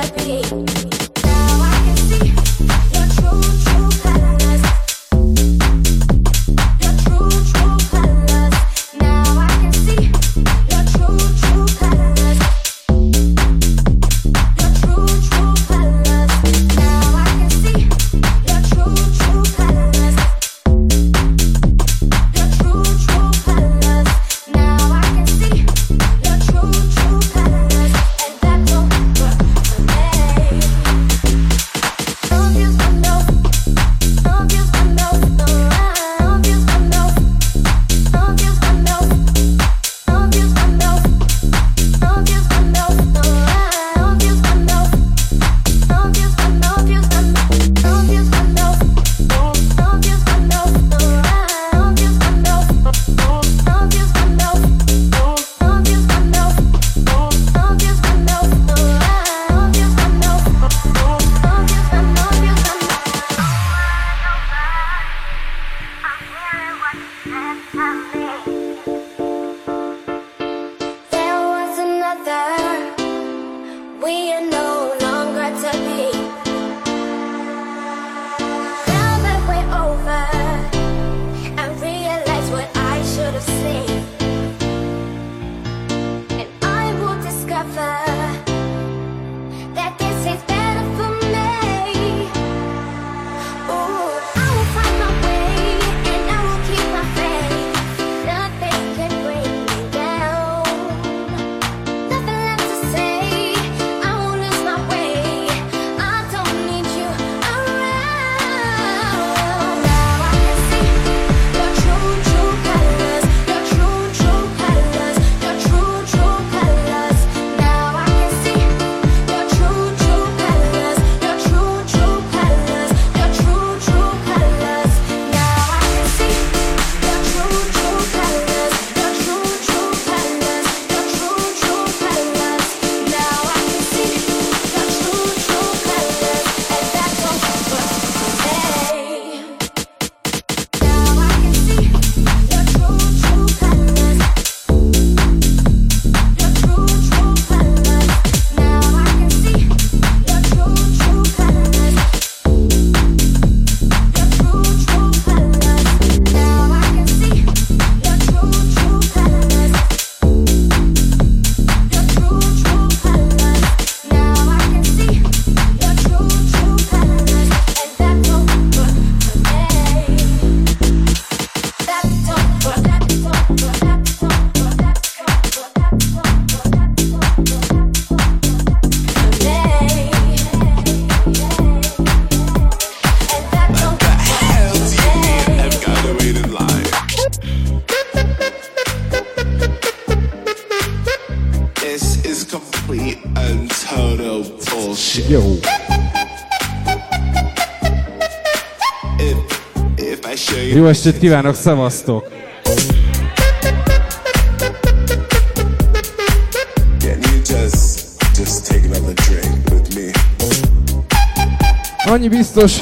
disappear estét kívánok, szevasztok! Annyi biztos,